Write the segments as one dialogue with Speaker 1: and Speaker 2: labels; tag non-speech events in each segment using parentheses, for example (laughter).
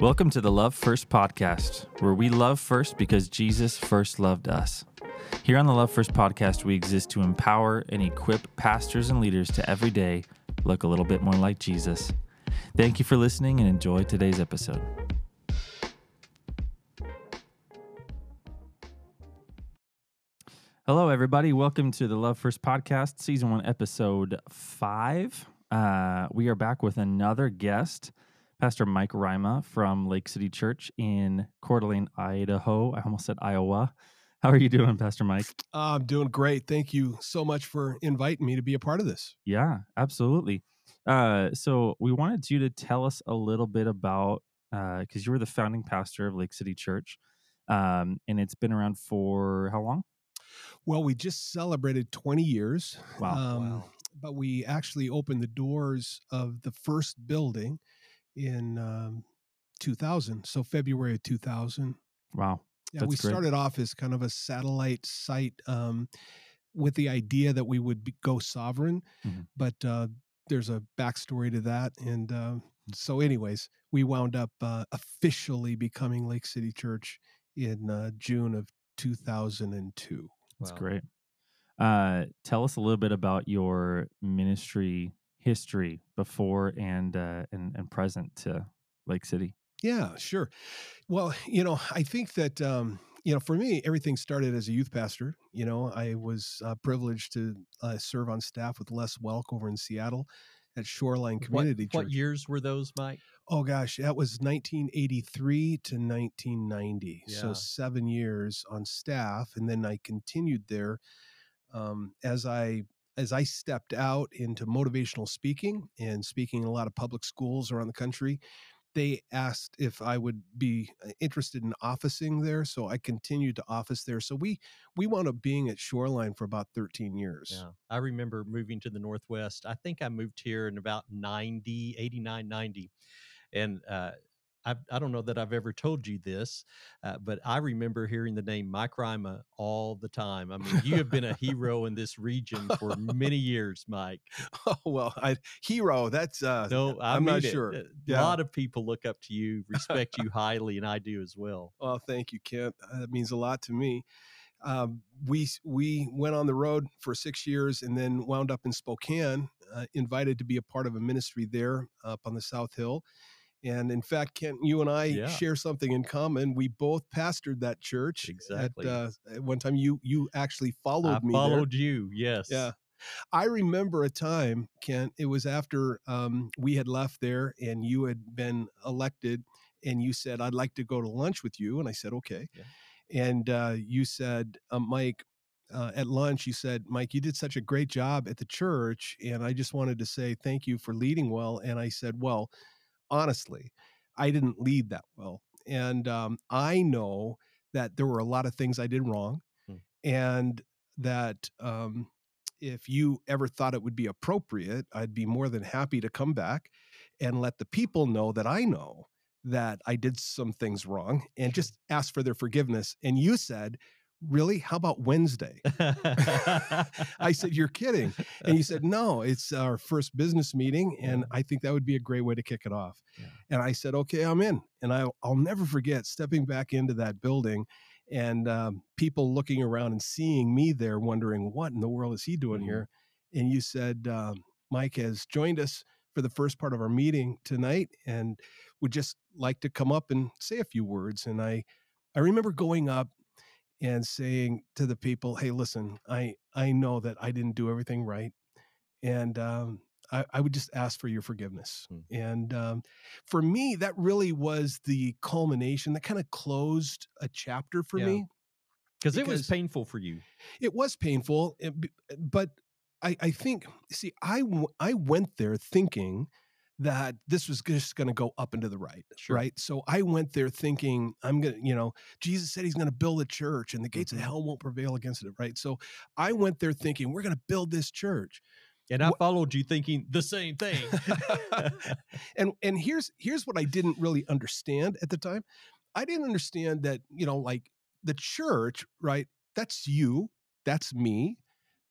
Speaker 1: Welcome to the Love First podcast, where we love first because Jesus first loved us. Here on the Love First podcast, we exist to empower and equip pastors and leaders to every day look a little bit more like Jesus. Thank you for listening and enjoy today's episode. Hello, everybody. Welcome to the Love First podcast, season one, episode five. Uh, we are back with another guest. Pastor Mike Rima from Lake City Church in Coeur d'Alene, Idaho. I almost said Iowa. How are you doing, Pastor Mike?
Speaker 2: Uh, I'm doing great. Thank you so much for inviting me to be a part of this.
Speaker 1: Yeah, absolutely. Uh, so we wanted you to tell us a little bit about because uh, you were the founding pastor of Lake City Church, um, and it's been around for how long?
Speaker 2: Well, we just celebrated 20 years.
Speaker 1: Wow. Um,
Speaker 2: wow. But we actually opened the doors of the first building in um, 2000. So February of 2000.
Speaker 1: Wow.
Speaker 2: Yeah, we great. started off as kind of a satellite site um, with the idea that we would be, go sovereign, mm-hmm. but uh, there's a backstory to that. And uh, so, anyways, we wound up uh, officially becoming Lake City Church in uh, June of 2002.
Speaker 1: That's wow. great. Uh, tell us a little bit about your ministry history before and uh, and and present to Lake City?
Speaker 2: Yeah, sure. Well, you know, I think that um, you know, for me, everything started as a youth pastor. You know, I was uh, privileged to uh, serve on staff with Les Welk over in Seattle at Shoreline Community
Speaker 3: what,
Speaker 2: Church.
Speaker 3: What years were those, Mike?
Speaker 2: Oh gosh, that was 1983 to 1990. Yeah. So seven years on staff, and then I continued there um, as I as I stepped out into motivational speaking and speaking in a lot of public schools around the country, they asked if I would be uh, interested in officing there. So I continued to office there. So we we wound up being at Shoreline for about 13 years.
Speaker 3: Yeah. I remember moving to the Northwest. I think I moved here in about 90, 89, 90. And uh, I, I don't know that I've ever told you this, uh, but I remember hearing the name Mike Rima all the time. I mean, you have been a hero in this region for (laughs) many years, Mike.
Speaker 2: Oh well, I, hero. That's uh, no, I am not it. sure. A
Speaker 3: yeah. lot of people look up to you, respect (laughs) you highly, and I do as well.
Speaker 2: Well, thank you, Kent. That means a lot to me. Um, we we went on the road for six years and then wound up in Spokane, uh, invited to be a part of a ministry there up on the South Hill and in fact, Kent, you and I yeah. share something in common. We both pastored that church.
Speaker 3: Exactly.
Speaker 2: At, uh, at one time, you you actually followed
Speaker 3: I
Speaker 2: me.
Speaker 3: Followed
Speaker 2: there.
Speaker 3: you, yes.
Speaker 2: Yeah. I remember a time, Kent. It was after um, we had left there, and you had been elected, and you said, "I'd like to go to lunch with you," and I said, "Okay." Yeah. And uh, you said, uh, "Mike." Uh, at lunch, you said, Mike, you did such a great job at the church. And I just wanted to say thank you for leading well. And I said, Well, honestly, I didn't lead that well. And um, I know that there were a lot of things I did wrong. Hmm. And that um, if you ever thought it would be appropriate, I'd be more than happy to come back and let the people know that I know that I did some things wrong and just ask for their forgiveness. And you said, really? How about wednesday? (laughs) I said you're kidding. And you said no it's our first business meeting and i think that would be a great way to kick it off. Yeah. and i said okay i'm in. And I, will never forget stepping back into that building and um, people looking around and seeing me there wondering what in the world is he doing mm-hmm. here? And you said um, mike has joined us for the first part of our meeting tonight and would just like to come up and say a few words. And i i remember going up and saying to the people, "Hey, listen, I I know that I didn't do everything right, and um, I, I, would just ask for your forgiveness." Hmm. And um, for me, that really was the culmination. That kind of closed a chapter for yeah. me
Speaker 3: because it was painful for you.
Speaker 2: It was painful, but I, I think see, I I went there thinking that this was just going to go up and to the right, sure. right? So I went there thinking, I'm going to, you know, Jesus said he's going to build a church and the gates mm-hmm. of hell won't prevail against it, right? So I went there thinking, we're going to build this church.
Speaker 3: And I followed you thinking the same thing. (laughs)
Speaker 2: and and here's here's what I didn't really understand at the time. I didn't understand that, you know, like the church, right? That's you, that's me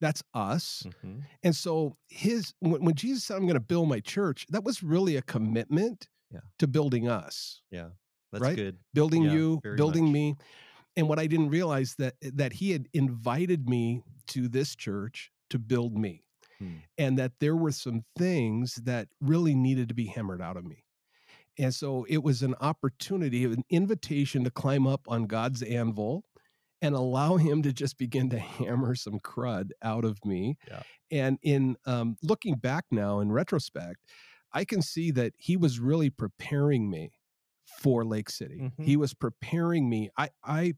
Speaker 2: that's us. Mm-hmm. And so his when, when Jesus said, I'm going to build my church, that was really a commitment
Speaker 3: Yeah.
Speaker 2: to building us,
Speaker 3: Yeah. That's
Speaker 2: Right?
Speaker 3: good.
Speaker 2: building
Speaker 3: Yeah,
Speaker 2: you, building
Speaker 3: much.
Speaker 2: me. And what I didn't realize that that he had invited me to this church to build me.
Speaker 3: Hmm.
Speaker 2: And that there were some things that really needed to be hammered out of me. And so it was an opportunity, an invitation to climb up on God's anvil and allow him to just begin to hammer some crud out of me.
Speaker 3: Yeah.
Speaker 2: And in um, looking back now in retrospect, I can see that he was really preparing me for Lake City.
Speaker 3: Mhm.
Speaker 2: He was preparing me. I I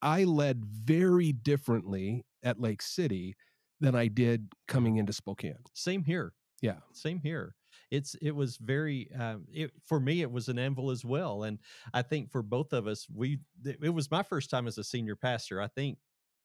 Speaker 2: I led very differently at Lake City than I did coming into Spokane.
Speaker 3: Same here.
Speaker 2: Yeah.
Speaker 3: Same here. It's it was very um, it, for me. It was an anvil as well, and I think for both of us, we it was my first time as a senior pastor. I think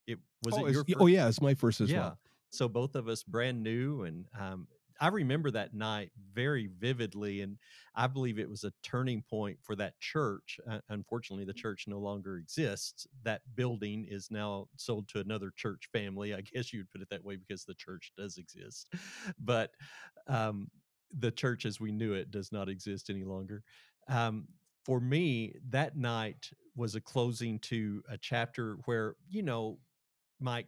Speaker 3: it was
Speaker 2: oh,
Speaker 3: it your first?
Speaker 2: oh yeah, it's my first as
Speaker 3: yeah.
Speaker 2: well.
Speaker 3: So both of us brand new, and um, I remember that night very vividly, and I believe it was a turning point for that church. Uh, unfortunately, the church no longer exists. That building is now sold to another church family. I guess you would put it that way because the church does exist, but um, the church as we knew it does not exist any longer. Um, for me, that night was a closing to a chapter where you know, Mike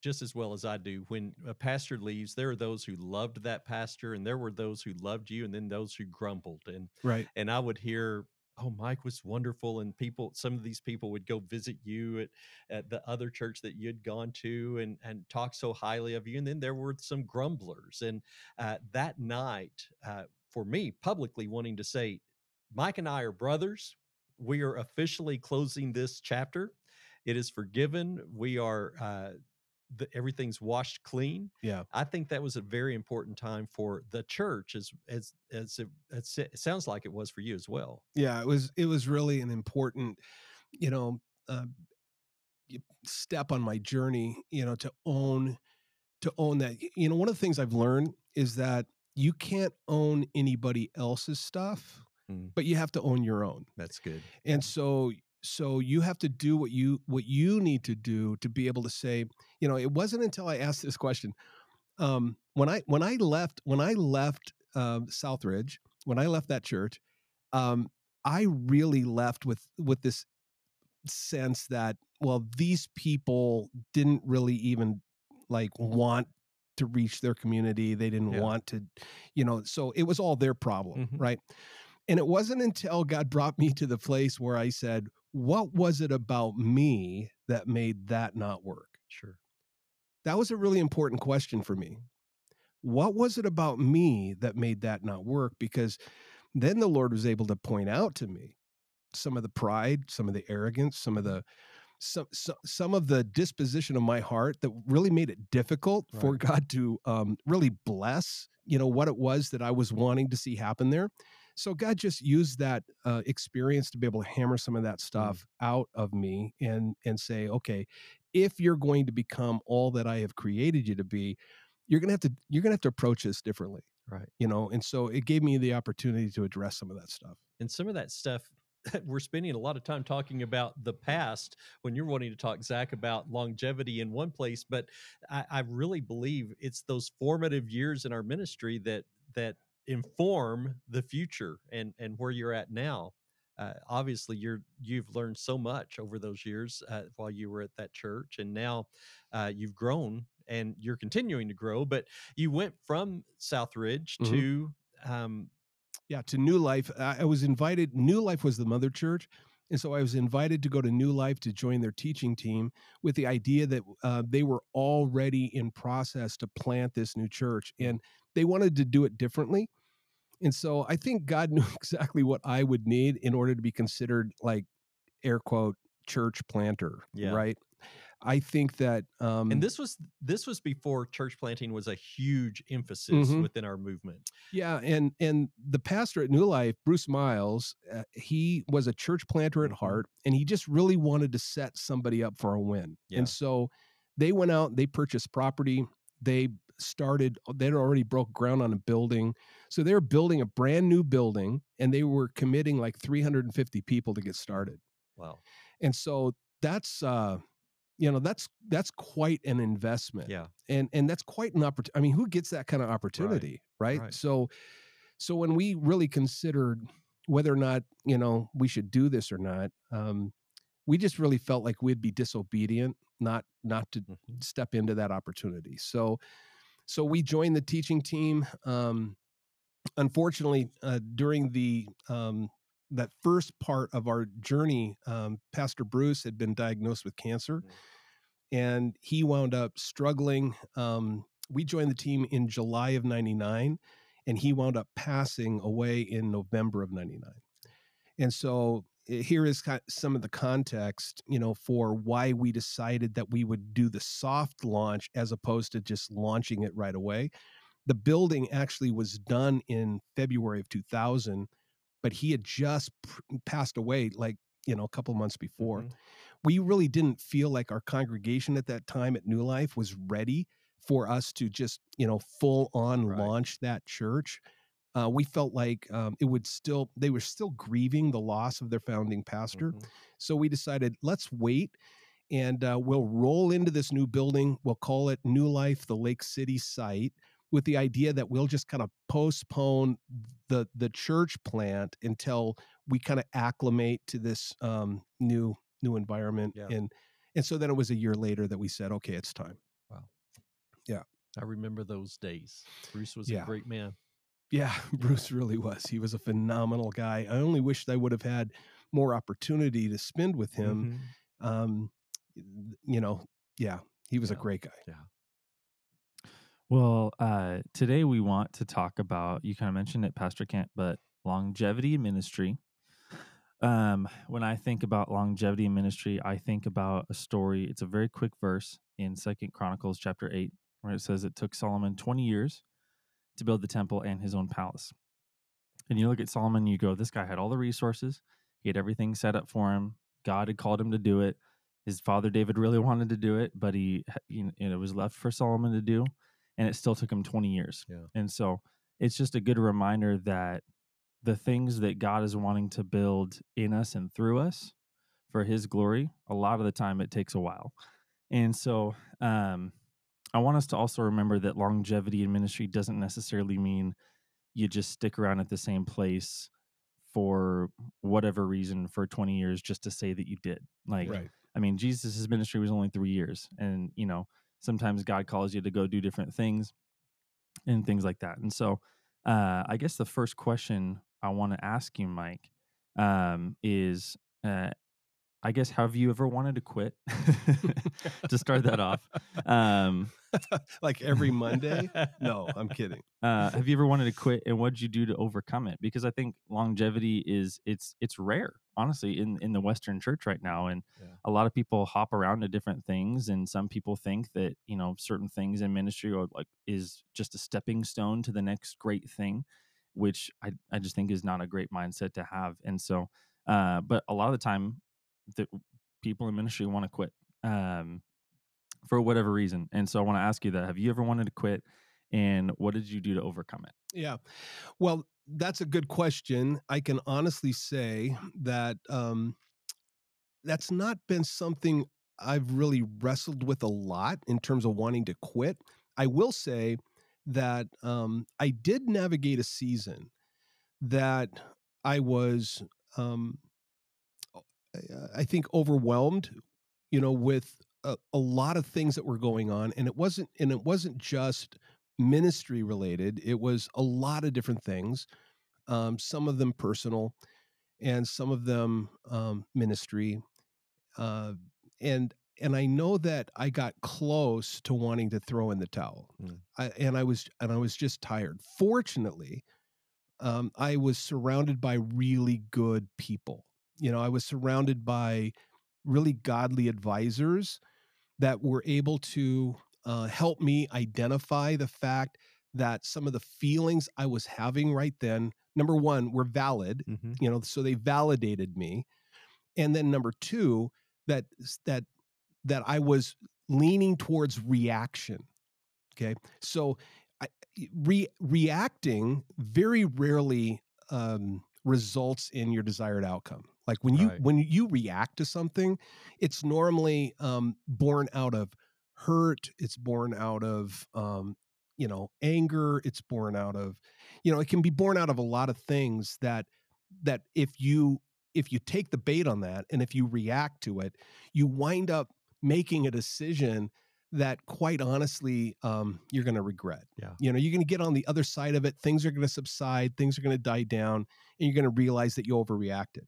Speaker 3: just as well as I do. When a pastor leaves, there are those who loved that pastor, and there were those who loved you, and then those who grumbled. And
Speaker 2: Right.
Speaker 3: and I would hear, "Oh, Mike was wonderful," and people, some of these people would go visit you at at the other church that you'd gone to, and and talk so highly of you. And then there were some grumblers, and uh, that night, uh, for me, publicly wanting to say, Mike and I are brothers. We are officially closing this chapter. It is forgiven. We are. Uh, the, everything's washed clean.
Speaker 2: Yeah.
Speaker 3: I think that was a very important time for the church, as as as it, as it sounds like it was for you as well.
Speaker 2: Yeah, it was it was really an important, you know, uh, step on my journey. You know, to own to own that. You know, one of the things I've learned is that you can't own anybody else's stuff,
Speaker 3: Mm.
Speaker 2: but you have to own your own.
Speaker 3: That's good.
Speaker 2: and so so you have to do what you what you need to do to be able to say you know it wasn't until i asked this question um when i when i left when i left um southridge when i left that church um i really left with with this sense that well these people didn't really even like want to reach their community they didn't
Speaker 3: Yeah.
Speaker 2: want to you know so it was all their problem
Speaker 3: Mhm.
Speaker 2: right and it wasn't until God brought me to the place where I said, What was it about me that made that not work?
Speaker 3: Sure.
Speaker 2: That was a really important question for me. What was it about me that made that not work? Because then the Lord was able to point out to me some of the pride, some of the arrogance, some of the some some, some of the disposition of my heart that really made it difficult for God to um, really bless, you know, what it was that I was wanting to see happen there. So God just used that uh, experience to be able to hammer some of that stuff out of me and and say, okay, if you're going to become all that I have created you to be, you're gonna have to you're gonna have to approach this differently,
Speaker 3: Right.
Speaker 2: you know. And so it gave me the opportunity to address some of that stuff.
Speaker 3: And some of that stuff, (laughs) we're spending a lot of time talking about the past when you're wanting to talk, Zach, about longevity in one place. But I, I really believe it's those formative years in our ministry that that inform the future and and where you're at now. Uh, obviously, you're you've learned so much over those years uh, while you were at that church, and now uh, you've grown and you're continuing to grow. But you went from Southridge
Speaker 2: Mhm.
Speaker 3: to um,
Speaker 2: yeah to new life i I was invited new life was the mother church and so i was invited to go to new life to join their teaching team with the idea that uh, they were already in process to plant this new church and they wanted to do it differently and so i think god (laughs) knew exactly what i would need in order to be considered like air quote church planter
Speaker 3: Yeah.
Speaker 2: right i think that um
Speaker 3: and this was this was before church planting was a huge emphasis
Speaker 2: Mhm.
Speaker 3: within our movement
Speaker 2: Yeah, and and the pastor at New Life, Bruce Miles, uh, he was a church planter at
Speaker 3: Mhm.
Speaker 2: heart, and he just really wanted to set somebody up for a win.
Speaker 3: Yeah.
Speaker 2: And so they went out, they purchased property, they started, they'd already broke ground on a building, so they were building a brand new building, and they were committing like 350 people to get started.
Speaker 3: wow
Speaker 2: And so that's uh, you know, that's that's quite an investment
Speaker 3: yeah
Speaker 2: and and that's quite an opportunity. I mean, who gets that kind of opportunity, right?
Speaker 3: right.
Speaker 2: So, So when we really considered whether or not you know we should do this or not, um, we just really felt like we'd be disobedient not not to
Speaker 3: Mhm.
Speaker 2: step into that opportunity. So so we joined the teaching team. Um, unfortunately, uh, during the um, that first part of our journey, um, Pastor Bruce had been diagnosed with cancer,
Speaker 3: Mm.
Speaker 2: and he wound up struggling. Um, we joined the team in July of '99, and he wound up passing away in November of '99. And so here is some of the context, you know, for why we decided that we would do the soft launch as opposed to just launching it right away. The building actually was done in February of 2000, but he had just passed away like, you know, a couple months before.
Speaker 3: Mhm.
Speaker 2: We really didn't feel like our congregation at that time at New Life was ready for us to just, you know, full on
Speaker 3: Right.
Speaker 2: launch that church uh, we felt like um, it would still they were still grieving the loss of their founding pastor
Speaker 3: Mhm.
Speaker 2: so we decided let's wait and uh, we'll roll into this new building we'll call it new life the lake city site with the idea that we'll just kind of postpone the the church plant until we kind of acclimate to this um, new new environment
Speaker 3: Yeah.
Speaker 2: and and so then it was a year later that we said okay it's time Wow. Yeah.
Speaker 3: I remember those days. Bruce was
Speaker 2: Yeah.
Speaker 3: a great man. (laughs)
Speaker 2: Yeah, Bruce really was. He was a phenomenal guy. I only wish I would have had more opportunity to spend with him.
Speaker 3: Mhm.
Speaker 2: Um, you know, yeah, he was a great guy. Yeah.
Speaker 1: Well, uh, today we want to talk about, you kind of mentioned it, Pastor Kent, but longevity in ministry. Um, when I think about longevity in ministry, I think about a story. It's a very quick verse in Second Chronicles chapter 8, where it says it took Solomon 20 years to build the temple and his own palace. And you look at Solomon, you go, this guy had all the resources, he had everything set up for him. God had called him to do it. His father David really wanted to do it, but he, you know, it was left for Solomon to do and it still took him 20 years.
Speaker 3: Yeah.
Speaker 1: And so it's just a good reminder that the things that God is wanting to build in us and through us for his glory, a lot of the time it takes a while. And so um, I want us to also remember that longevity in ministry doesn't necessarily mean you just stick around at the same place for whatever reason for 20 years just to say that you did. Like,
Speaker 2: Right.
Speaker 1: I mean, Jesus' ministry was only three years. And, you know, sometimes God calls you to go do different things and things like that. And so uh, I guess the first question I want to ask you, Mike, um, is uh, I guess, have you ever wanted to quit? (laughs) to start that off. (laughs) Um,
Speaker 2: like every Monday? No, I'm (laughs) kidding.
Speaker 1: uh, have you ever wanted to quit and what did you do to overcome it because i think longevity is it's it's rare honestly in in the western church right now and
Speaker 3: Yeah.
Speaker 1: a lot of people hop around to different things and some people think that you know certain things in ministry are like is just a stepping stone to the next great thing which i i just think is not a great mindset to have and so uh but a lot of the time the people in ministry want to quit um for whatever reason and so i want to ask you that have you ever wanted to quit and what did you do to overcome it
Speaker 2: Yeah. Well, that's a good question. I can honestly say that um, that's not been something I've really wrestled with a lot in terms of wanting to quit. I will say that um, I did navigate a season that I was, um, I- I think, overwhelmed, you know, with a, a lot of things that were going on, and it wasn't, and it wasn't just ministry related. It was a lot of different things, um, some of them personal, and some of them um, ministry. Uh, and and I know that I got close to wanting to throw in the towel,
Speaker 3: Mm.
Speaker 2: I, and I was and I was just tired. Fortunately, um, I was surrounded by really good people. You know, I was surrounded by really godly advisors that were able to uh, help me identify the fact that some of the feelings I was having right then, number one, were valid.
Speaker 3: Mhm.
Speaker 2: You know, so they validated me, and then number two, that that that I was leaning towards reaction. Okay, so I, re, reacting very rarely um, results in your desired outcome. Like when you
Speaker 3: Right.
Speaker 2: when you react to something, it's normally um, born out of hurt. It's born out of um, you know anger it's born out of you know it can be born out of a lot of things that that if you if you take the bait on that and if you react to it you wind up making a decision that quite honestly um, you're going to regret
Speaker 3: Yeah.
Speaker 2: you know you're going to get on the other side of it things are going to subside things are going to die down and you're going to realize that you overreacted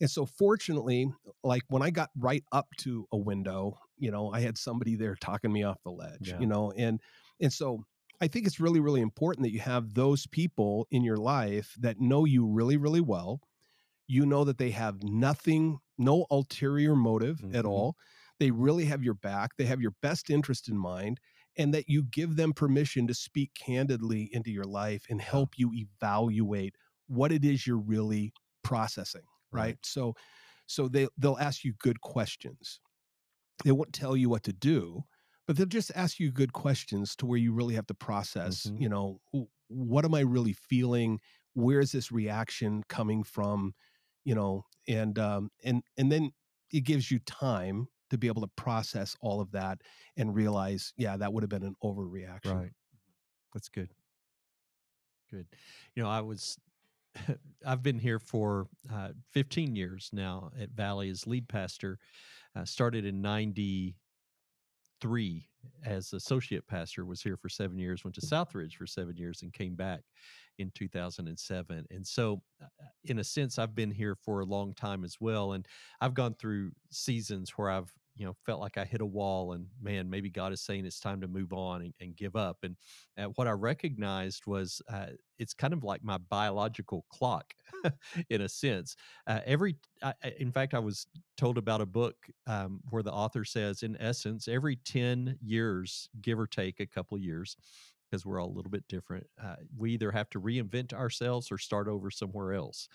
Speaker 2: and so fortunately like when i got right up to a window you know i had somebody there talking me off the ledge
Speaker 3: Yeah.
Speaker 2: you know and and so i think it's really really important that you have those people in your life that know you really really well. You know that they have nothing no ulterior motive at
Speaker 3: Mhm.
Speaker 2: all. They really have your back. They have your best interest in mind and that you give them permission to speak candidly into your life and help you evaluate what it is you're really processing right, so so they they'll ask you good questions they won't tell you what to do but they'll just ask you good questions to where you really have to process
Speaker 3: Mhm.
Speaker 2: you know what am i really feeling where is this reaction coming from you know and um and and then it gives you time to be able to process all of that and realize yeah that would have been an overreaction
Speaker 3: Right. That's good. Good. You know, I was, (laughs) I've been here for uh, 15 years now at Valley as lead pastor. Started in 93 as associate pastor, was here for seven years, went to Southridge for seven years, and came back in 2007. And so, uh, in a sense, I've been here for a long time as well. And I've gone through seasons where I've, you know, felt like I hit a wall and man, maybe God is saying it's time to move on and, and give up. And uh, what I recognized was uh, it's kind of like my biological clock (laughs) in a sense. Uh, every, I, in fact, I was told about a book um, where the author says, in essence, every 10 years, give or take a couple years, because we're all a little bit different, uh, we either have to reinvent ourselves or start over somewhere else.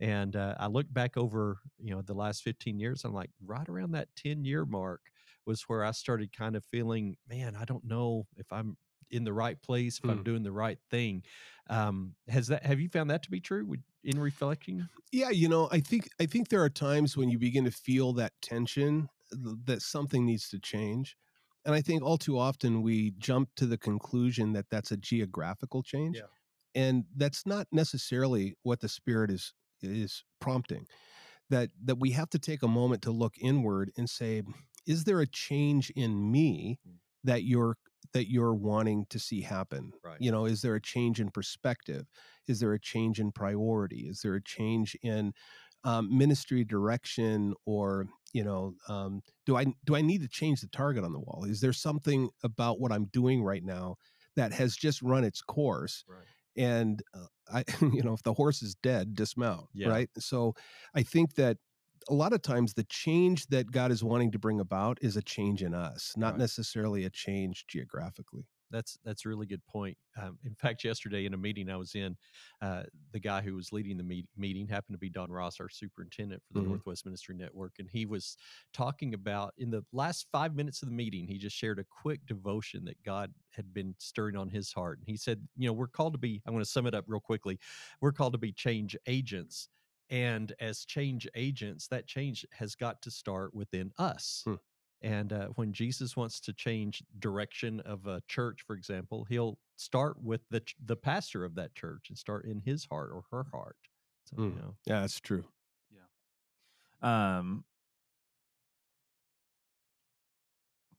Speaker 3: And uh, I look back over, you know, the last 15 years, I'm like, right around that 10 year mark was where I started kind of feeling, man, I don't know if I'm in the right place, if I'm
Speaker 2: Hmm.
Speaker 3: doing the right thing. Um, has that, have you found that to be true Would- in reflecting?
Speaker 2: yeah you know i think i think there are times when you begin to feel that tension that something needs to change and i think all too often we jump to the conclusion that that's a geographical change
Speaker 3: Yeah.
Speaker 2: and that's not necessarily what the spirit is is prompting that that we have to take a moment to look inward and say is there a change in me
Speaker 3: Mm.
Speaker 2: that you're that you're wanting to see happen
Speaker 3: Right.
Speaker 2: you know is there a change in perspective is there a change in priority is there a change in um, ministry direction or you know um, do i do i need to change the target on the wall is there something about what i'm doing right now that has just run its course
Speaker 3: Right.
Speaker 2: And uh, i (laughs) you know if the horse is dead dismount
Speaker 3: Yeah.
Speaker 2: right so i think that a lot of times the change that god is wanting to bring about is a change in us not
Speaker 3: Right.
Speaker 2: necessarily a change geographically
Speaker 3: That's that's a really good point. Um, in fact, yesterday in a meeting I was in, uh, the guy who was leading the meet- meeting happened to be Don Ross, our superintendent for the
Speaker 2: Mhm.
Speaker 3: Northwest Ministry Network, and he was talking about in the last five minutes of the meeting, he just shared a quick devotion that God had been stirring on his heart, and he said, you know, we're called to be. I'm going to sum it up real quickly. We're called to be change agents. And as change agents, that change has got to start within us.
Speaker 2: Hmm.
Speaker 3: And uh, when Jesus wants to change direction of a church, for example, he'll start with the ch- the pastor of that church and start in his heart or her heart. So, you
Speaker 2: Mm.
Speaker 3: know,
Speaker 2: yeah that's true Yeah.
Speaker 1: Um,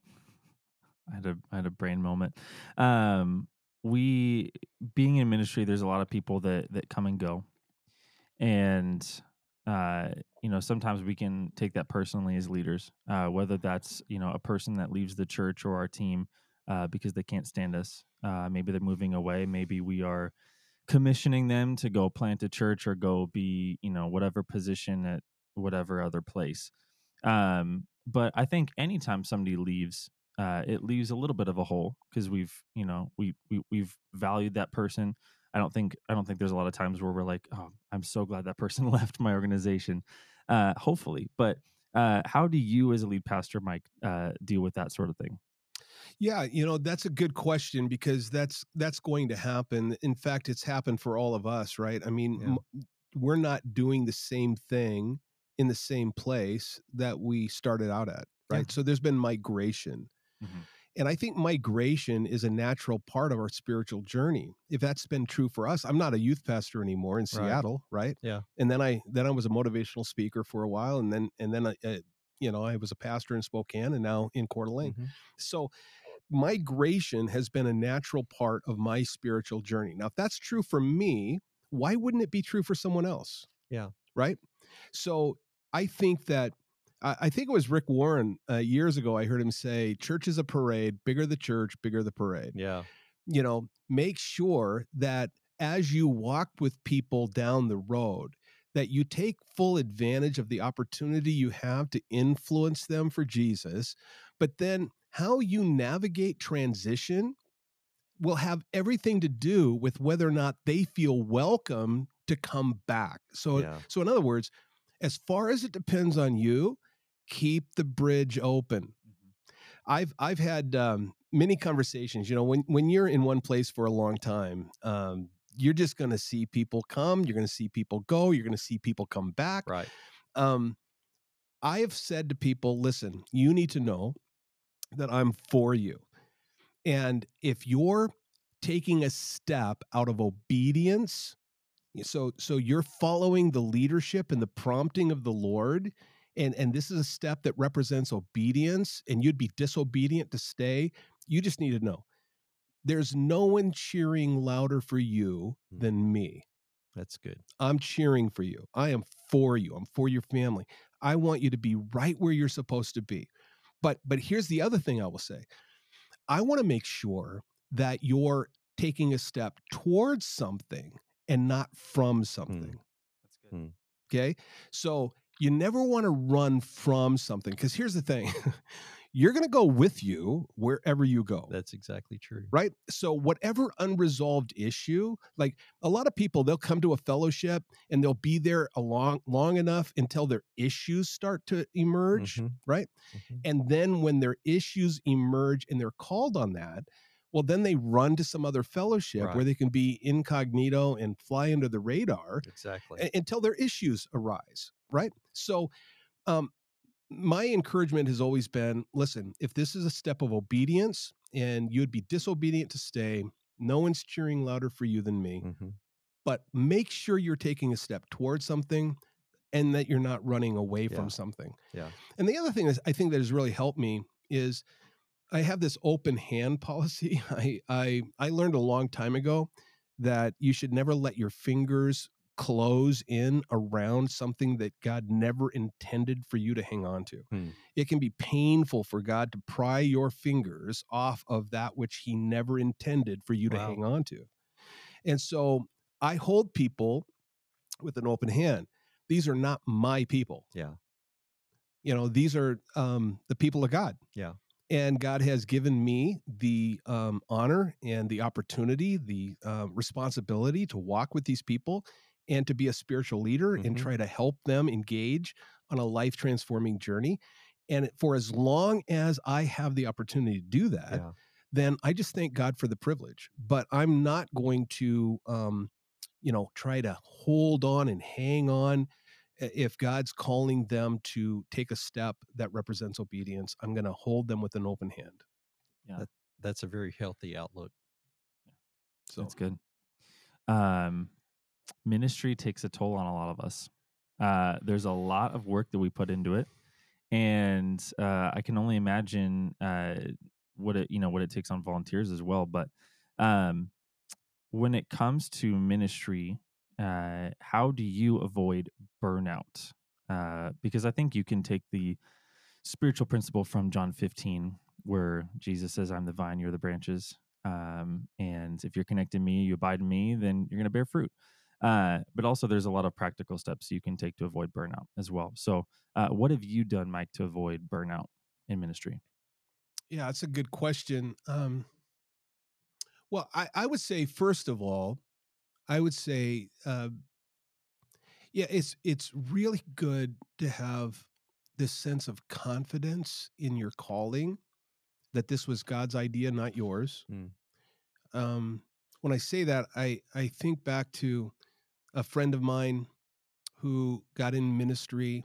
Speaker 1: (laughs) I had a I had a brain moment. Um, we being in ministry, there's a lot of people that that come and go, and uh, you know sometimes we can take that personally as leaders, uh, whether that's you know a person that leaves the church or our team uh, because they can't stand us. Uh, maybe they're moving away. Maybe we are commissioning them to go plant a church or go be you know whatever position at whatever other place. Um, but I think anytime somebody leaves, uh, it leaves a little bit of a hole because we've, you know, we, we we've valued that person. I don't think I don't think there's a lot of times where we're like, oh, I'm so glad that person (laughs) left my organization. Uh, hopefully, but uh, how do you, as a lead pastor, Mike, uh, deal with that sort of thing?
Speaker 2: Yeah, you know, that's a good question because that's that's going to happen. In fact, it's happened for all of us, right? I mean,
Speaker 3: Yeah.
Speaker 2: m- we're not doing the same thing in the same place that we started out at,
Speaker 3: Yeah.
Speaker 2: right? So there's been migration.
Speaker 1: Mhm.
Speaker 2: And I think migration is a natural part of our spiritual journey. If that's been true for us, I'm not a youth pastor anymore in Seattle, right?
Speaker 3: Yeah.
Speaker 2: And then I then I was a motivational speaker for a while, and then and then I, uh, you know I was a pastor in Spokane, and now in Coeur d'Alene.
Speaker 3: Mhm.
Speaker 2: So migration has been a natural part of my spiritual journey. Now, if that's true for me, why wouldn't it be true for someone else?
Speaker 3: Yeah.
Speaker 2: Right. So I think that I think it was Rick Warren uh, years ago. I heard him say, "Church is a parade. Bigger the church, bigger the parade."
Speaker 3: Yeah.
Speaker 2: you know, make sure that as you walk with people down the road, that you take full advantage of the opportunity you have to influence them for Jesus. But then how you navigate transition will have everything to do with whether or not they feel welcome to come back. So
Speaker 3: Yeah.
Speaker 2: so in other words, as far as it depends on you, keep the bridge open. I've I've had um, many conversations. You know, when when you're in one place for a long time, um, you're just going to see people come. You're going to see people go. You're going to see people come back.
Speaker 3: Right.
Speaker 2: Um, I have said to people, listen, you need to know that I'm for you, and if you're taking a step out of obedience, so so you're following the leadership and the prompting of the Lord and and this is a step that represents obedience and you'd be disobedient to stay you just need to know there's no one cheering louder for you
Speaker 3: Mm.
Speaker 2: than me.
Speaker 3: That's good.
Speaker 2: i'm cheering for you. I am for you. I'm for your family. I want you to be right where you're supposed to be. But but here's the other thing i will say. I want to make sure that you're taking a step towards something and not from something.
Speaker 1: That's good.
Speaker 2: Okay. So you never want to run from something because here's the thing (laughs) you're going to go with you wherever you go.
Speaker 3: That's exactly true.
Speaker 2: Right. So, whatever unresolved issue, like a lot of people, they'll come to a fellowship and they'll be there a long, long enough until their issues start to emerge.
Speaker 3: Mhm.
Speaker 2: Right.
Speaker 3: Mhm.
Speaker 2: And then when their issues emerge and they're called on that, well, then they run to some other fellowship where they can be incognito and fly under the radar
Speaker 3: Exactly.
Speaker 2: a- until their issues arise, right? So, um, my encouragement has always been listen, if this is a step of obedience and you'd be disobedient to stay, no one's cheering louder for you than me,
Speaker 3: Mhm.
Speaker 2: but make sure you're taking a step towards something and that you're not running away
Speaker 3: Yeah.
Speaker 2: from something.
Speaker 3: Yeah.
Speaker 2: And the other thing is, I think that has really helped me is I have this open hand policy. (laughs) I I I learned a long time ago that you should never let your fingers close in around something that God never intended for you to hang on to.
Speaker 3: Hmm.
Speaker 2: It can be painful for God to pry your fingers off of that which he never intended for you to
Speaker 3: Wow.
Speaker 2: hang on to. And so I hold people with an open hand. These are not my people.
Speaker 3: Yeah.
Speaker 2: You know, these are um, the people of God.
Speaker 3: Yeah.
Speaker 2: And God has given me the um, honor and the opportunity, the uh, responsibility to walk with these people and to be a spiritual leader and
Speaker 3: Mhm.
Speaker 2: try to help them engage on a life transforming journey. And for as long as I have the opportunity to do that,
Speaker 3: Yeah.
Speaker 2: then I just thank God for the privilege. But I'm not going to, um, you know, try to hold on and hang on. If God's calling them to take a step that represents obedience, I'm going to hold them with an open hand.
Speaker 3: Yeah, That's a very healthy outlook.
Speaker 2: So
Speaker 1: That's good. Um, ministry takes a toll on a lot of us. Uh, there's a lot of work that we put into it, and uh, I can only imagine uh, what it you know what it takes on volunteers as well. But um, when it comes to ministry, uh, how do you avoid burnout? Uh, because I think you can take the spiritual principle from John 15, where Jesus says, "I'm the vine, you're the branches." um, and if you're connected to me you abide in me then you're going to bear fruit uh, but also there's a lot of practical steps you can take to avoid burnout as well so uh, what have you done mike to avoid burnout in ministry
Speaker 2: yeah, that's a good question. Um, well, I, I would say first of all, I would say, uh, yeah, it's it's really good to have this sense of confidence in your calling, that this was God's idea, not yours.
Speaker 3: Mm.
Speaker 2: Um, when I say that, I I think back to a friend of mine who got in ministry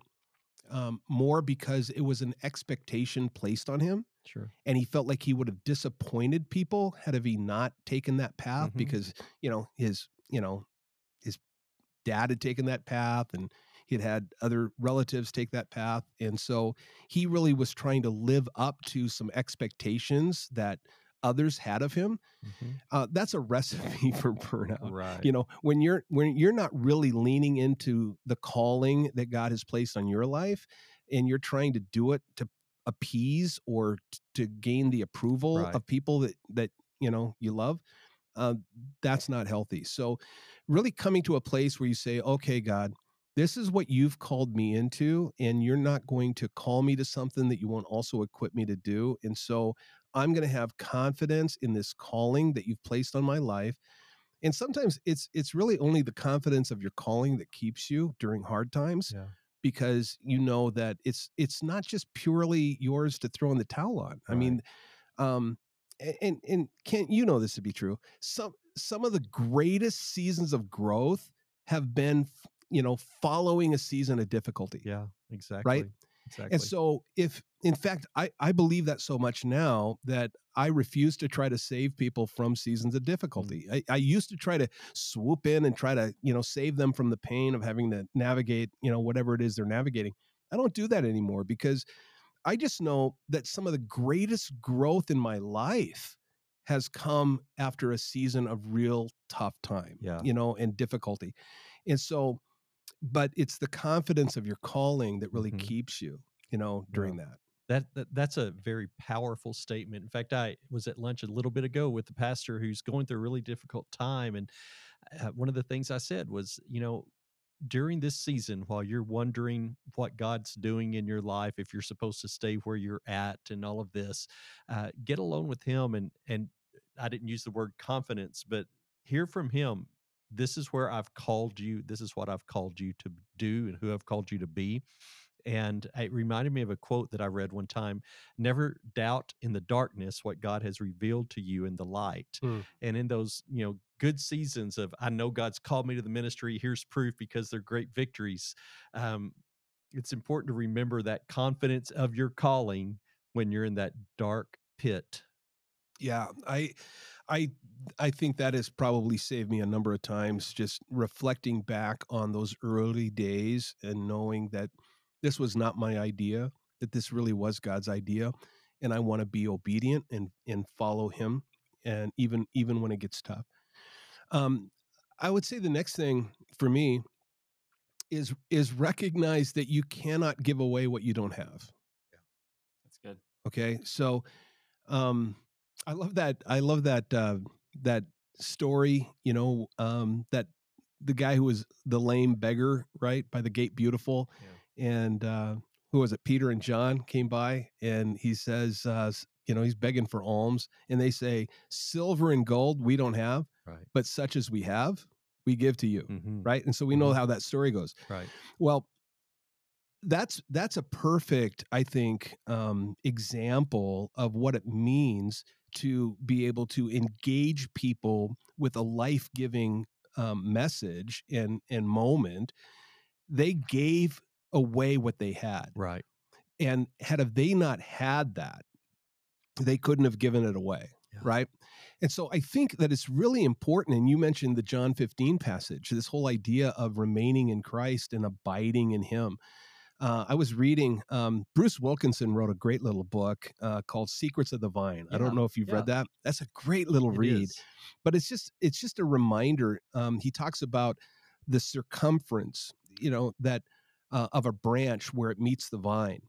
Speaker 2: um, more because it was an expectation placed on him
Speaker 3: Sure.
Speaker 2: and he felt like he would have disappointed people had he not taken that path
Speaker 3: Mhm.
Speaker 2: because you know his you know his dad had taken that path and he'd had other relatives take that path and so he really was trying to live up to some expectations that others had of him
Speaker 3: Mhm.
Speaker 2: uh, that's a recipe (laughs) for burnout
Speaker 3: Right.
Speaker 2: you know when you're when you're not really leaning into the calling that god has placed on your life and you're trying to do it to appease or t- to gain the approval
Speaker 3: Right.
Speaker 2: of people that that you know you love uh, that's not healthy. So really coming to a place where you say okay god this is what you've called me into and you're not going to call me to something that you won't also equip me to do. And so i'm going to have confidence in this calling that you've placed on my life. And sometimes it's it's really only the confidence of your calling that keeps you during hard times
Speaker 3: Yeah.
Speaker 2: because you know that it's it's not just purely yours to throw in the towel on. I mean um and and Kent, you know this to be true some some of the greatest seasons of growth have been you know following a season of difficulty
Speaker 3: Yeah. Exactly. Right. Exactly.
Speaker 2: and so if in fact I, I believe that so much now that I refuse to try to save people from seasons of mm. difficulty. I, I used to try to swoop in and try to, you know, save them from the pain of having to navigate, you know, whatever it is they're navigating. I don't do that anymore because I just know that some of the greatest growth in my life has come after a season of real tough time,
Speaker 3: Yeah.
Speaker 2: you know, and difficulty. And so, but it's the confidence of your calling that really
Speaker 3: Mhm.
Speaker 2: keeps you, you know, during that.
Speaker 3: That, that that's a very powerful statement. In fact, I was at lunch a little bit ago with the pastor who's going through a really difficult time, and uh, one of the things I said was, you know, during this season, while you're wondering what God's doing in your life, if you're supposed to stay where you're at, and all of this, uh, get alone with Him, and and I didn't use the word confidence, but hear from Him. This is where I've called you. This is what I've called you to do, and who I've called you to be. And it reminded me of a quote that I read one time Never doubt in the darkness what God has revealed to you in the light.
Speaker 2: Mm.
Speaker 3: And in those, you know, good seasons of, I know God's called me to the ministry, here's proof because they're great victories. Um, it's important to remember that confidence of your calling when you're in that dark pit.
Speaker 2: Yeah, I, I, I think that has probably saved me a number of times. Just reflecting back on those early days and knowing that this was not my idea, that this really was God's idea, and I want to be obedient and and follow Him, and even even when it gets tough. Um, I would say the next thing for me is is recognize that you cannot give away what you don't have. Yeah.
Speaker 1: That's good.
Speaker 2: Okay, so um, I love that. I love that uh, that story. You know, um, that the guy who was the lame beggar, right by the gate, beautiful, and uh, who was it? Peter and John came by, and he says, uh, you know, he's begging for alms, and they say, "Silver and gold we don't have,
Speaker 3: Right.
Speaker 2: but such as we have, we give to you."
Speaker 3: Mm-hmm.
Speaker 2: Right, and so we know
Speaker 3: Mhm.
Speaker 2: how that story goes.
Speaker 3: Right.
Speaker 2: Well, that's that's a perfect, I think, um, example of what it means to be able to engage people with a life giving um, message and and moment. They gave away what they had,
Speaker 3: Right.
Speaker 2: and had they not had that, they couldn't have given it away
Speaker 3: Yeah.
Speaker 2: right and so i think that it's really important and you mentioned the john 15 passage this whole idea of remaining in christ and abiding in him. Uh, i was reading um, bruce wilkinson wrote a great little book uh, called secrets of the vine. I don't know if you've read that. That's a great little
Speaker 3: It
Speaker 2: read
Speaker 3: is.
Speaker 2: but it's just it's just a reminder um, he talks about the circumference you know that uh, of a branch where it meets the vine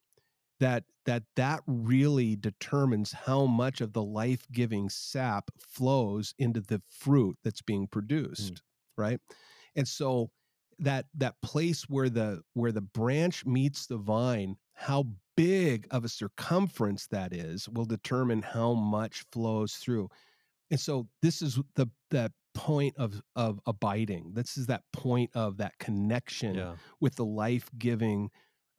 Speaker 2: that that that really determines how much of the life-giving sap flows into the fruit that's being produced right? And so that that place where the where the branch meets the vine how big of a circumference that is will determine how much flows through. And so this is the that point of of abiding. This is that point of that connection
Speaker 3: Yeah.
Speaker 2: with the life-giving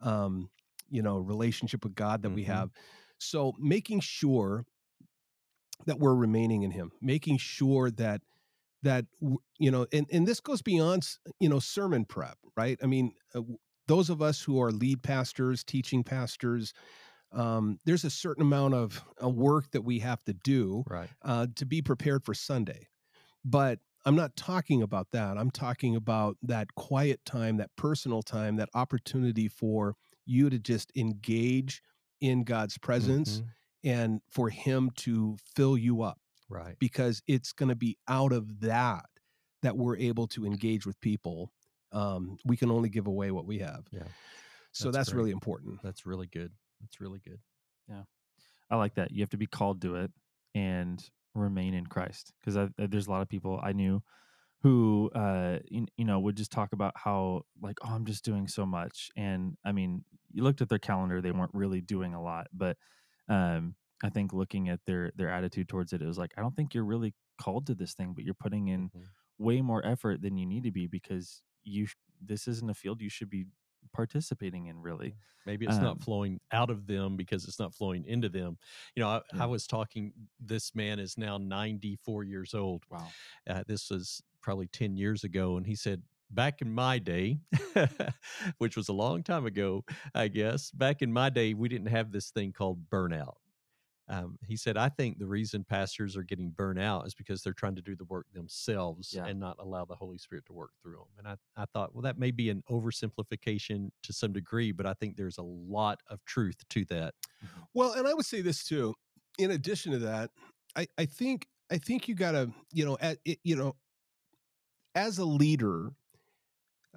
Speaker 2: um you know relationship with god that we
Speaker 3: Mhm.
Speaker 2: have so making sure that we're remaining in him making sure that that you know and and this goes beyond you know sermon prep right i mean uh, those of us who are lead pastors teaching pastors um, there's a certain amount of uh, work that we have to do
Speaker 3: Right.
Speaker 2: uh, to be prepared for Sunday. But I'm not talking about that. I'm talking about that quiet time, that personal time, that opportunity for you to just engage in God's presence
Speaker 3: Mhm.
Speaker 2: and for Him to fill you up
Speaker 3: Right.
Speaker 2: because it's going to be out of that that we're able to engage with people. Um, we can only give away what we have.
Speaker 3: Yeah.
Speaker 2: So
Speaker 3: That's
Speaker 2: that's,
Speaker 3: great.
Speaker 2: really important.
Speaker 3: That's really good. That's really good. Yeah.
Speaker 1: I like that. You have to be called to it and remain in Christ. Because there's a lot of people I knew who, uh, you, you know, would just talk about how like, oh, I'm just doing so much. And I mean, you looked at their calendar; they weren't really doing a lot. But um, I think looking at their their attitude towards it, it was like, I don't think you're really called to this thing, but you're putting in
Speaker 3: Mhm.
Speaker 1: way more effort than you need to be because you this isn't a field you should be participating in really.
Speaker 3: Maybe it's
Speaker 1: Um,
Speaker 3: not flowing out of them because it's not flowing into them. You know, I,
Speaker 1: Yeah.
Speaker 3: I was talking, this man is now 94 years old.
Speaker 1: Wow.
Speaker 3: Uh, this was probably 10 years ago. And he said, back in my day, (laughs) which was a long time ago, I guess, back in my day, we didn't have this thing called burnout. Um, he said, I think the reason pastors are getting burnt out is because they're trying to do the work themselves
Speaker 1: Yeah.
Speaker 3: and not allow the Holy Spirit to work through them. And I, I thought, well, that may be an oversimplification to some degree, but I think there's a lot of truth to that.
Speaker 2: Well, and I would say this too. In addition to that, I, I think I think you gotta, you know, at it, you know, as a leader,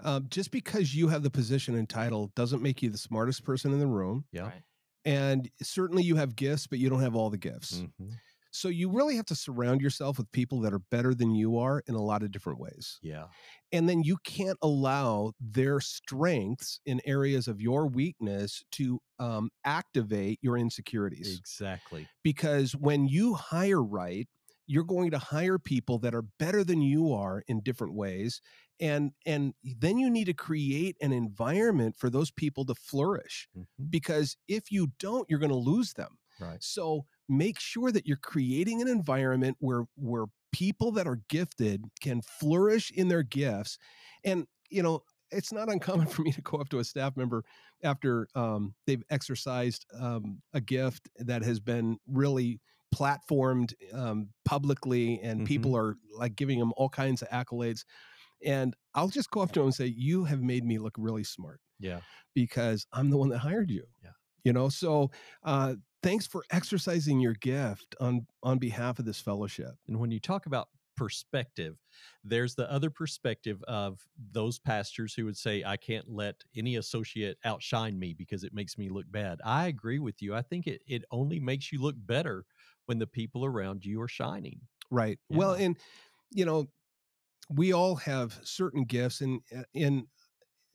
Speaker 2: um, just because you have the position and title doesn't make you the smartest person in the room.
Speaker 3: Yeah.
Speaker 1: Right.
Speaker 2: And certainly you have gifts, but you don't have all the gifts.
Speaker 3: Mhm.
Speaker 2: So you really have to surround yourself with people that are better than you are in a lot of different ways.
Speaker 3: Yeah.
Speaker 2: And then you can't allow their strengths in areas of your weakness to um, activate your insecurities
Speaker 3: Exactly.
Speaker 2: because when you hire right you're going to hire people that are better than you are in different ways and and then you need to create an environment for those people to flourish
Speaker 3: Mhm.
Speaker 2: because if you don't you're going to lose them
Speaker 3: Right.
Speaker 2: so make sure that you're creating an environment where where people that are gifted can flourish in their gifts and you know it's not uncommon (laughs) for me to go up to a staff member after um, they've exercised um, a gift that has been really platformed um, publicly and
Speaker 3: Mhm.
Speaker 2: people are like giving them all kinds of accolades and i'll just go up to them and say you have made me look really smart
Speaker 3: Yeah.
Speaker 2: because i'm the one that hired you
Speaker 3: Yeah.
Speaker 2: you know so uh, thanks for exercising your gift on on behalf of this fellowship
Speaker 3: And when you talk about perspective, there's the other perspective of those pastors who would say, I can't let any associate outshine me because it makes me look bad. I agree with you. I think it, it only makes you look better when the people around you are shining.
Speaker 2: right well and you know we all have certain gifts and and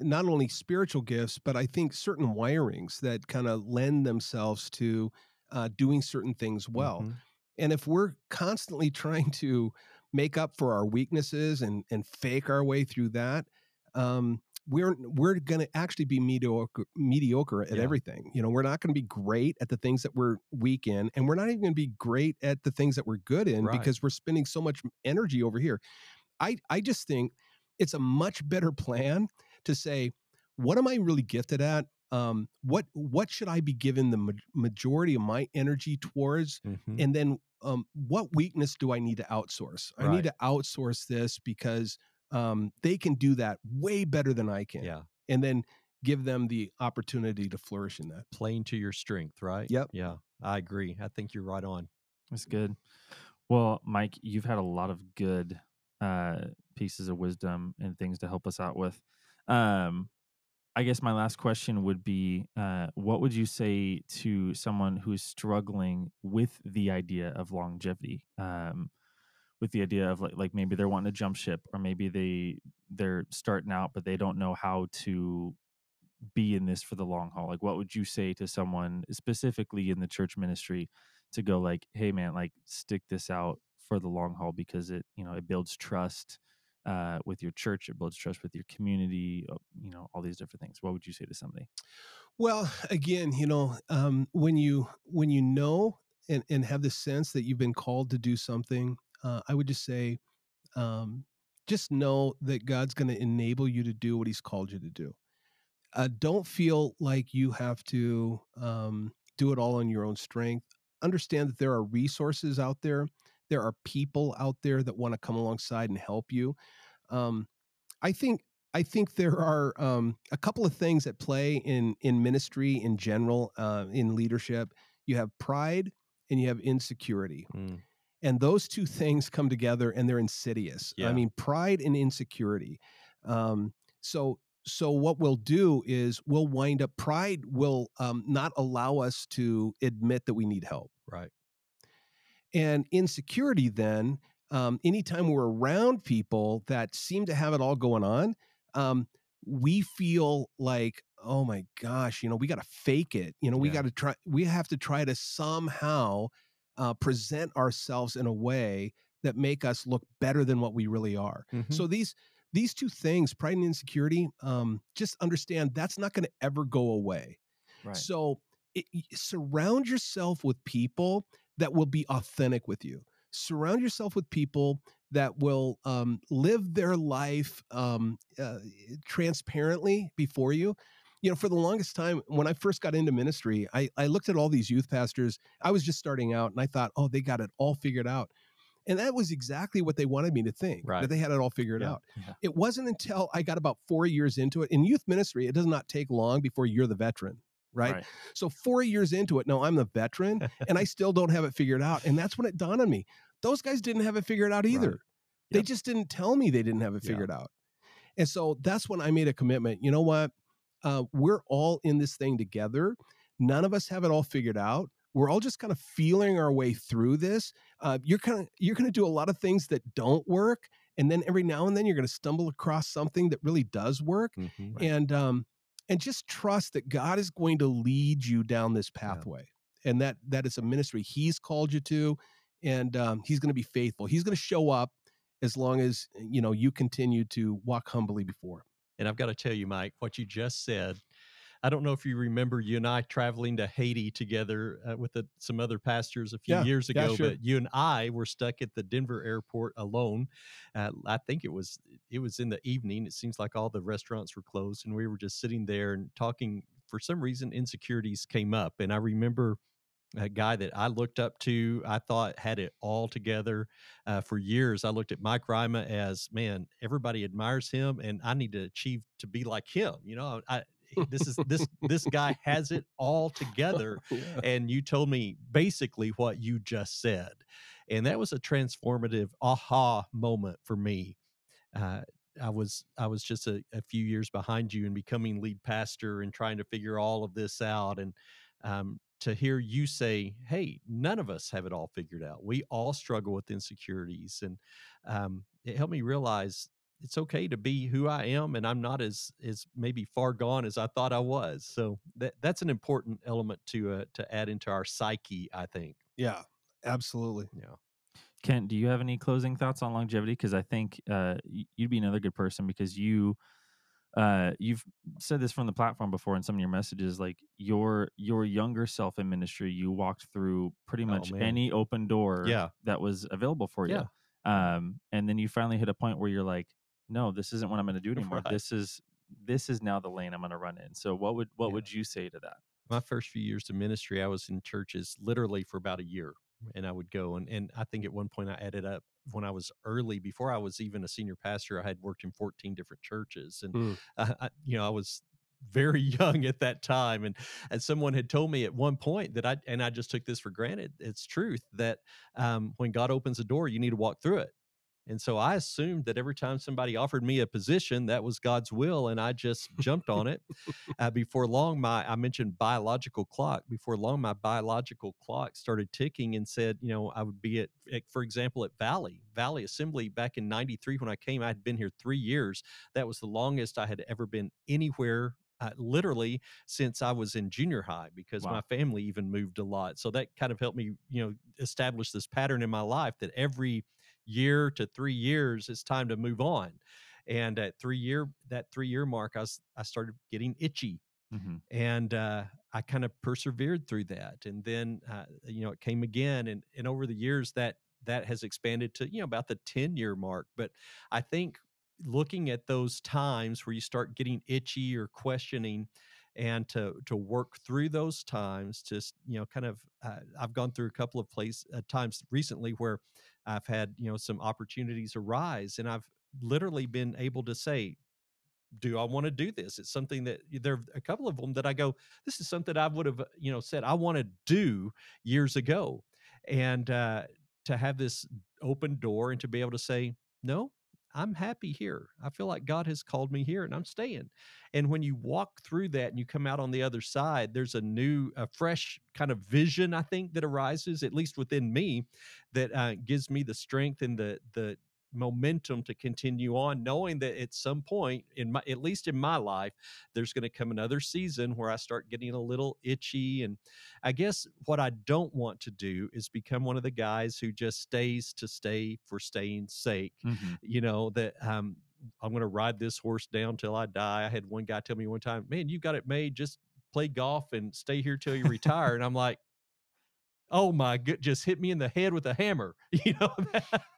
Speaker 2: not only spiritual gifts but i think certain wirings that kind of lend themselves to uh, doing certain things well
Speaker 3: Mhm.
Speaker 2: and if we're constantly (laughs) trying to make up for our weaknesses and and fake our way through that um we're we're going to actually be mediocre mediocre at
Speaker 3: Yeah.
Speaker 2: everything you know we're not going to be great at the things that we're weak in and we're not even going to be great at the things that we're good in
Speaker 3: Right.
Speaker 2: because we're spending so much energy over here i i just think it's a much better plan to say what am i really gifted at um what what should i be given the ma- majority of my energy towards
Speaker 3: Mhm.
Speaker 2: and then um, what weakness do I need to outsource? I
Speaker 3: Right.
Speaker 2: need to outsource this because um, they can do that way better than I can.
Speaker 3: Yeah.
Speaker 2: And then give them the opportunity to flourish in that.
Speaker 3: Playing to your strength, right?
Speaker 2: Yep.
Speaker 3: Yeah. I agree. I think you're right on.
Speaker 1: That's good. Well, Mike, you've had a lot of good uh, pieces of wisdom and things to help us out with. Um, I guess my last question would be uh, what would you say to someone who's struggling with the idea of longevity? Um, with the idea of like, like maybe they're wanting to jump ship or maybe they they're starting out but they don't know how to be in this for the long haul like what would you say to someone specifically in the church ministry to go like hey man like stick this out for the long haul because it you know it builds trust uh, with your church it builds trust with your community uh, you know all these different things. What would you say to somebody?
Speaker 2: Well, again, you know, um, when you when you know and, and have the sense that you've been called to do something, uh, I would just say, um, just know that God's going to enable you to do what He's called you to do. Uh, don't feel like you have to um, do it all on your own strength. Understand that there are resources out there. There are people out there that want to come alongside and help you. Um, I think I think there are um, a couple of things at play in in ministry in general, uh, in leadership. You have pride and you have insecurity.
Speaker 3: Mm.
Speaker 2: And those two things come together and they're insidious.
Speaker 3: Yeah.
Speaker 2: I mean, pride and insecurity. Um, so so what we'll do is we'll wind up pride will um, not allow us to admit that we need help
Speaker 3: Right.
Speaker 2: and insecurity then um, anytime we're around people that seem to have it all going on um, we feel like oh my gosh you know we got to fake it you know we
Speaker 3: Yeah.
Speaker 2: got to try we have to try to somehow uh, present ourselves in a way that make us look better than what we really are
Speaker 3: Mhm.
Speaker 2: so these these two things pride and insecurity um, just understand that's not going to ever go away
Speaker 1: Right.
Speaker 2: so it, surround yourself with people that will be authentic with you. Surround yourself with people that will um, live their life um, uh, transparently before you. You know, for the longest time, when I first got into ministry, I, I looked at all these youth pastors. I was just starting out and I thought, oh, they got it all figured out. And that was exactly what they wanted me to think
Speaker 3: Right.
Speaker 2: that they had it all figured
Speaker 3: Yeah.
Speaker 2: out.
Speaker 1: Yeah.
Speaker 2: It wasn't until I got about four years into it. In youth ministry, it does not take long before you're the veteran, right? So four years into it, no, I'm the veteran, and I (laughs) still don't have it figured out. And that's when it dawned on me: those guys didn't have it figured out either. They
Speaker 3: Yep.
Speaker 2: just didn't tell me they didn't have it
Speaker 3: Yeah.
Speaker 2: figured out. And so that's when I made a commitment. You know what? Uh, we're all in this thing together. None of us have it all figured out. We're all just kind of feeling our way through this. Uh, you're kind of you're going to do a lot of things that don't work, and then every now and then you're going to stumble across something that really does work
Speaker 3: Mhm.
Speaker 2: and um and just trust that God is going to lead you down this pathway and that that is a ministry he's called you to and um, he's going to be faithful he's going to show up as long as you know you continue to walk humbly before him.
Speaker 3: And I've got to tell you, Mike, what you just said. I don't know if you remember you and I traveling to Haiti together uh, with the, some other pastors a few
Speaker 2: Yeah,
Speaker 3: years
Speaker 2: yeah,
Speaker 3: ago,
Speaker 2: sure.
Speaker 3: but you and I were stuck at the Denver airport alone. Uh, I think it was it was in the evening. It seems like all the restaurants were closed, and we were just sitting there and talking. For some reason, insecurities came up, and I remember a guy that I looked up to, I thought had it all together uh, for years. I looked at Mike Rima as man, everybody admires him, and I need to achieve to be like him. You know, I this is this this guy has it all together. (laughs)
Speaker 2: Yeah.
Speaker 3: And you told me basically what you just said, and that was a transformative aha moment for me. Uh, I was I was just a, a few years behind you in becoming lead pastor and trying to figure all of this out and um, to hear you say, "Hey, none of us have it all figured out. We all struggle with insecurities," and um, it helped me realize it's okay to be who I am, and I'm not as as maybe far gone as I thought I was. So that that's an important element to uh, to add into our psyche, I think.
Speaker 2: yeah absolutely
Speaker 3: Yeah.
Speaker 1: Kent, do you have any closing thoughts on longevity? Because I think uh, you'd be another good person because you uh, you've said this from the platform before in some of your messages. Like your your younger self in ministry, you walked through pretty much
Speaker 3: man.
Speaker 1: any open door
Speaker 3: Yeah.
Speaker 1: that was available for you. Um, and then you finally hit a point where you're like, no, this isn't what I'm going to do (laughs) anymore.
Speaker 3: Right.
Speaker 1: This is this is now the lane I'm going to run in. So what would what
Speaker 3: Yeah.
Speaker 1: would you say to that?
Speaker 3: my first few years of ministry, I was in churches literally for about a year, and I would go and and I think at one point I added up when I was early before I was even a senior pastor. I had worked in fourteen different churches, and
Speaker 2: Mm. (laughs)
Speaker 3: I, I, you know I was very (laughs) young at that time and and someone had told me at one point that I and I just took this for granted it's truth that um, when God opens a door you need to walk through it and so I assumed that every time somebody offered me a position, that was God's will, and I just jumped on it. Uh, before long, my I mentioned biological clock. Before long, my biological clock started ticking and said, you know, I would be at, at for example, at Valley Valley Assembly back in '93 when I came. I had been here three years. That was the longest I had ever been anywhere. Uh, literally since I was in junior high, because
Speaker 1: Wow.
Speaker 3: my family even moved a lot. So that kind of helped me, you know, establish this pattern in my life that every year to three years it's time to move on. And at three year that three year mark i was i started getting itchy.
Speaker 1: Mm-hmm.
Speaker 3: and uh, i kind of persevered through that. And then uh, you know it came again. And and over the years that that has expanded to you know about the 10 year mark. But i think looking at those times where you start getting itchy or questioning and to to work through those times to you know kind of uh, i've gone through a couple of place uh, times recently where i've had you know some opportunities arise and i've literally been able to say do I want to do this? It's something that there are a couple of them that I go, this is something I would have, you know, said I want to do years ago. And uh, to have this open door and to be able to say, no, I'm happy here. I feel like God has called me here and I'm staying. And when you walk through that and you come out on the other side, there's a new, a fresh kind of vision, I think, that arises, at least within me, that uh, gives me the strength and the, the, momentum to continue on knowing that at some point in my at least in my life there's going to come another season where i start getting a little itchy and i guess what i don't want to do is become one of the guys who just stays to stay for staying sake mm-hmm. you know that um i'm going to ride this horse down till i die i had one guy tell me one time man you got it made just play golf and stay here till you retire and i'm like oh my good just hit me in the head with a hammer (laughs) you know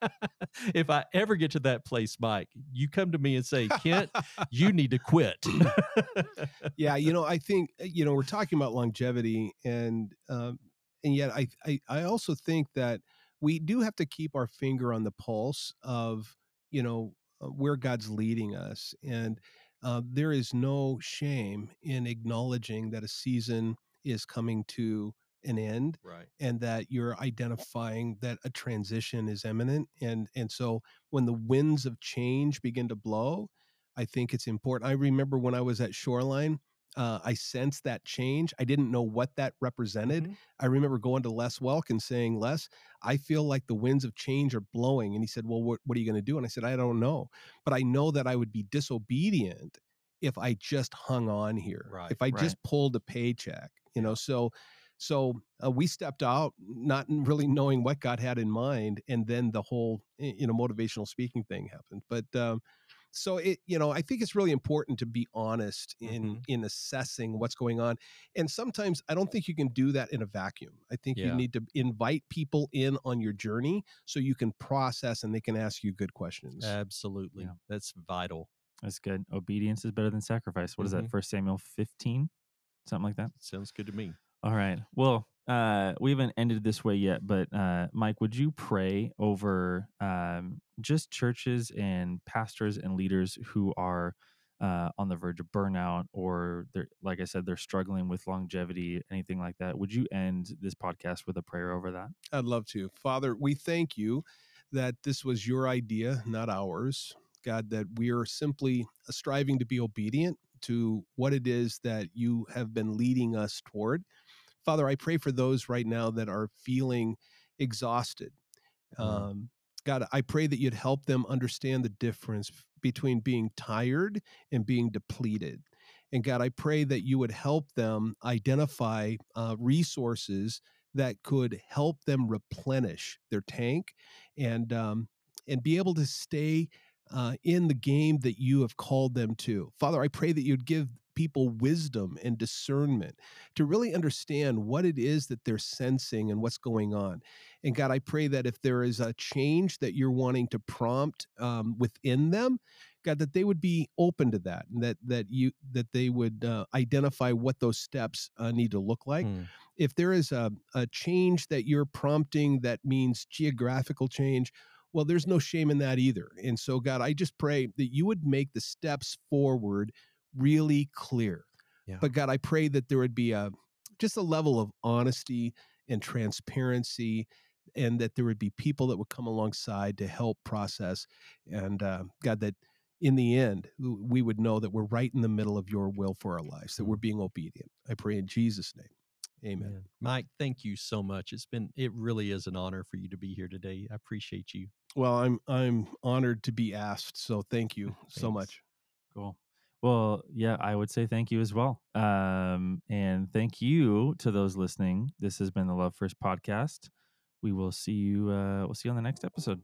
Speaker 3: (laughs) if i ever get to that place mike you come to me and say kent you need to quit. (laughs)
Speaker 2: Yeah you know i think eh, you know we're talking about longevity and um and yet I, I i also think that we do have to keep our finger on the pulse of you know uh, where god's leading us and uh, there is no shame in acknowledging that a season is coming to an end
Speaker 3: right
Speaker 2: and that you're identifying that a transition is imminent and and so when the winds of change begin to blow i think it's important i remember when i was at shoreline uh, I sensed that change. I didn't know what that represented. Mm-hmm. I remember going to Les Welk and saying, Les, I feel like the winds of change are blowing. And he said, Well, what, what are you going to do? And I said, I don't know. But I know that I would be disobedient if I just hung on here,
Speaker 3: right,
Speaker 2: if I
Speaker 3: right.
Speaker 2: just pulled a paycheck, you know. So so uh, we stepped out, not really knowing what God had in mind, and then the whole you know motivational speaking thing happened. But um, so it you know I think it's really important to be honest in mm-hmm. in assessing what's going on, and sometimes I don't think you can do that in a vacuum. I think yeah. you need to invite people in on your journey so you can process and they can ask you good questions.
Speaker 3: Absolutely, yeah. that's vital.
Speaker 1: That's good. Obedience is better than sacrifice. What mm-hmm. is that? Mm-hmm. First Samuel fifteen, something like that.
Speaker 3: Sounds good to me.
Speaker 1: All right. Well, uh, we haven't ended this way yet, but uh, Mike, would you pray over um, just churches and pastors and leaders who are uh, on the verge of burnout, or they're, like I said, they're struggling with longevity, anything like that? Would you end this podcast with a prayer over that?
Speaker 2: I'd love to. Father, we thank you that this was your idea, not ours. God, that we are simply striving to be obedient to what it is that you have been leading us toward. Father, I pray for those right now that are feeling exhausted. Mm-hmm. Um, God, I pray that you'd help them understand the difference between being tired and being depleted. And God, I pray that you would help them identify uh, resources that could help them replenish their tank and um, and be able to stay uh, in the game that you have called them to. Father, I pray that you'd give people wisdom and discernment to really understand what it is that they're sensing and what's going on. And God, I pray that if there is a change that you're wanting to prompt um, within them, God, that they would be open to that, and that that you that they would uh, identify what those steps uh, need to look like. Mm. If there is a, a change that you're prompting that means geographical change, well, there's no shame in that either. And so, God, I just pray that you would make the steps forward really clear. Yeah. But God, I pray that there would be a just a level of honesty and transparency and that there would be people that would come alongside to help process and uh, god that in the end we would know that we're right in the middle of your will for our lives that we're mm-hmm. being obedient i pray in jesus name amen
Speaker 3: yeah. mike thank you so much it's been it really is an honor for you to be here today i appreciate you
Speaker 2: well i'm i'm honored to be asked so thank you (laughs) so much
Speaker 1: cool well, yeah, I would say thank you as well. Um, and thank you to those listening. This has been the Love First podcast. We will see you. Uh, we'll see you on the next episode.